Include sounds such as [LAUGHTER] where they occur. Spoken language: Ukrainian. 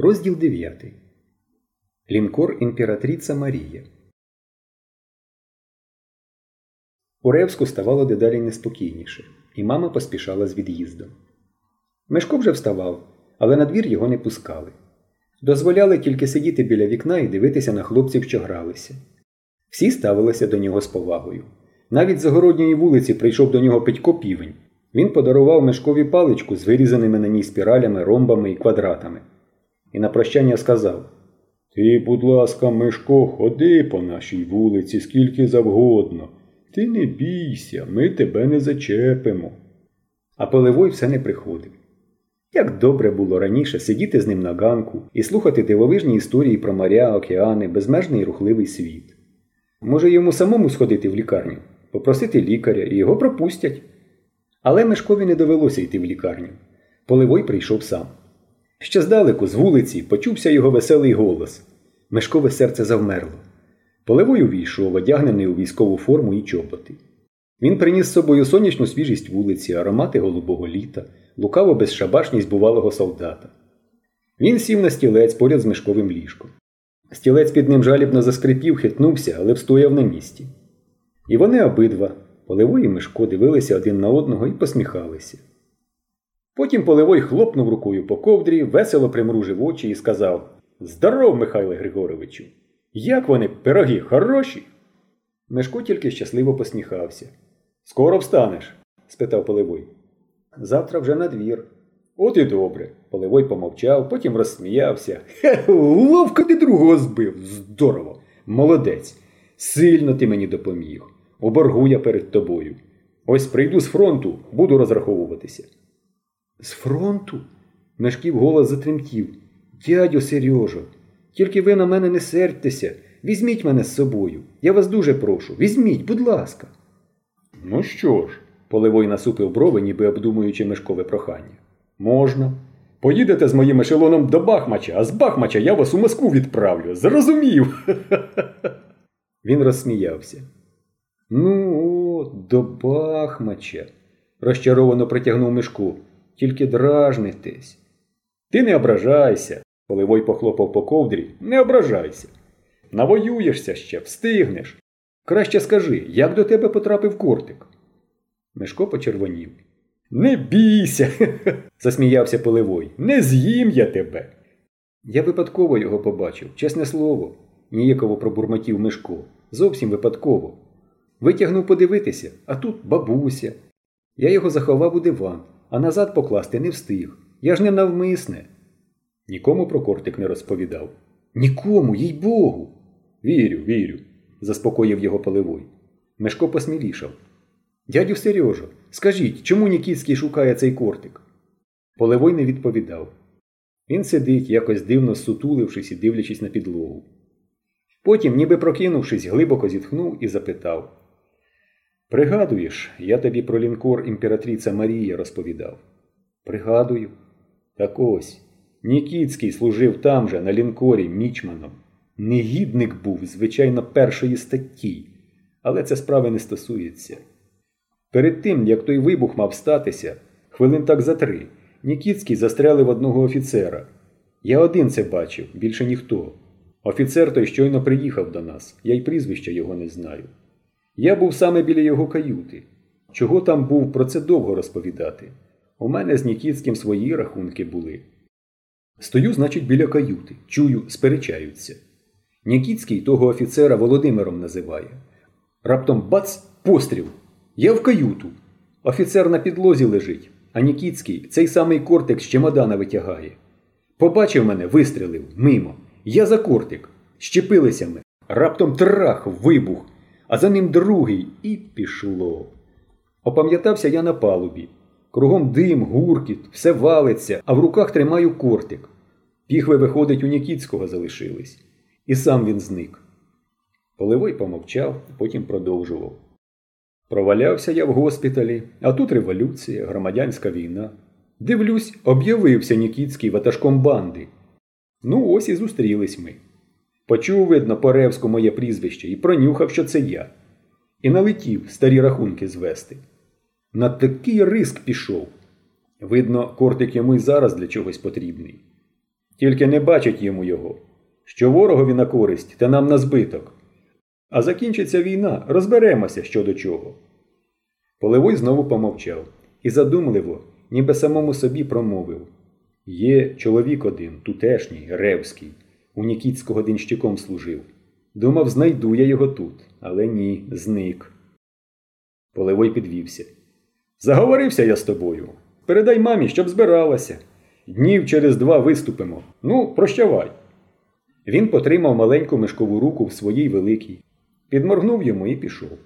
Розділ 9. Лінкор імператриця Марія. У Ревську ставало дедалі неспокійніше, і мама поспішала з від'їздом. Мешко вже вставав, але на двір його не пускали. Дозволяли тільки сидіти біля вікна і дивитися на хлопців, що гралися. Всі ставилися до нього з повагою. Навіть з загородньої вулиці прийшов до нього Петько півень. Він подарував мешкові паличку з вирізаними на ній спіралями, ромбами і квадратами. І на прощання сказав Ти, будь ласка, Мишко, ходи по нашій вулиці скільки завгодно. Ти не бійся, ми тебе не зачепимо. А Поливой все не приходив. Як добре було раніше сидіти з ним на ганку і слухати дивовижні історії про моря, океани, безмежний рухливий світ. Може, йому самому сходити в лікарню, попросити лікаря і його пропустять. Але Мешкові не довелося йти в лікарню. Поливой прийшов сам. Ще здалеку, з вулиці, почувся його веселий голос. Мешкове серце завмерло. Поливой увійшов, одягнений у військову форму і чоботи. Він приніс з собою сонячну свіжість вулиці, аромати голубого літа, лукаво безшабашність бувалого солдата. Він сів на стілець поряд з мешковим ліжком. Стілець під ним жалібно заскрипів, хитнувся, але встояв на місці. І вони обидва, Поливой і Мишко, дивилися один на одного і посміхалися. Потім Поливой хлопнув рукою по ковдрі, весело примружив очі і сказав Здоров, Михайле Григоровичу! Як вони, пироги, хороші? Мишко тільки щасливо посміхався. Скоро встанеш? спитав Поливой. Завтра вже на двір. От і добре. Поливой помовчав, потім розсміявся. Хе, ловко ти другого збив. Здорово. Молодець. Сильно ти мені допоміг. У боргу я перед тобою. Ось прийду з фронту, буду розраховуватися. З фронту? Мешків голос затремтів. Дядю Сережо, тільки ви на мене не сердьтеся. Візьміть мене з собою. Я вас дуже прошу. Візьміть, будь ласка. Ну що ж, Поливой насупив брови, ніби обдумуючи мешкове прохання. Можна. Поїдете з моїм ешелоном до Бахмача, а з Бахмача я вас у Москву відправлю. Зрозумів. [LAUGHS] Він розсміявся. Ну, от, до Бахмача, розчаровано притягнув мишку. Тільки дражнитесь. Ти не ображайся, Поливой похлопав по ковдрі. Не ображайся. Навоюєшся ще, встигнеш. Краще скажи, як до тебе потрапив кортик? Мишко почервонів. Не бійся, [LAUGHS] засміявся Поливой. Не з'їм я тебе. Я випадково його побачив, чесне слово, ніяково пробурмотів Мишко. Зовсім випадково. Витягнув подивитися, а тут бабуся. Я його заховав у диван, а назад покласти не встиг. Я ж не навмисне. Нікому про кортик не розповідав. Нікому, їй богу. Вірю, вірю, заспокоїв його Поливой. Мешко посмілішав. Дядю Сережо, скажіть, чому Нікітський шукає цей кортик? Поливой не відповідав. Він сидить, якось дивно сутулившись і дивлячись на підлогу. Потім, ніби прокинувшись, глибоко зітхнув і запитав Пригадуєш, я тобі про лінкор імператриця Марія розповідав. Пригадую. Так ось, Нікітський служив там же, на лінкорі, мічманом. Негідник був, звичайно, першої статті, але це справи не стосується. Перед тим, як той вибух мав статися, хвилин так за три, Нікітський застрелив одного офіцера. Я один це бачив, більше ніхто. Офіцер той щойно приїхав до нас, я й прізвища його не знаю. Я був саме біля його каюти. Чого там був, про це довго розповідати. У мене з Нікітським свої рахунки були. Стою, значить, біля каюти. Чую, сперечаються. Нікітський того офіцера Володимиром називає. Раптом бац, постріл. Я в каюту. Офіцер на підлозі лежить, а Нікітський цей самий кортик з чемодана витягає. Побачив мене, вистрілив, мимо. Я за кортик. Щепилися ми. Раптом трах, вибух, а за ним другий і пішло. Опам'ятався я на палубі. Кругом дим, гуркіт, все валиться, а в руках тримаю кортик. Піхви, виходить, у Нікітського залишились. І сам він зник. Поливой помовчав, потім продовжував. Провалявся я в госпіталі, а тут революція, громадянська війна. Дивлюсь, об'явився Нікітський ватажком банди. Ну, ось і зустрілись ми. Почув, видно, по Ревську моє прізвище і пронюхав, що це я. І налетів старі рахунки звести. На такий риск пішов. Видно, кортик йому й зараз для чогось потрібний. Тільки не бачить йому його, що ворогові на користь та нам на збиток. А закінчиться війна, розберемося що до чого. Полевой знову помовчав і задумливо, ніби самому собі промовив Є чоловік один, тутешній, ревський, у Нікітського денщиком служив. Думав, знайду я його тут, але ні, зник. Полевой підвівся. Заговорився я з тобою. Передай мамі, щоб збиралася. Днів через два виступимо. Ну, прощавай. Він потримав маленьку мишкову руку в своїй великій, підморгнув йому і пішов.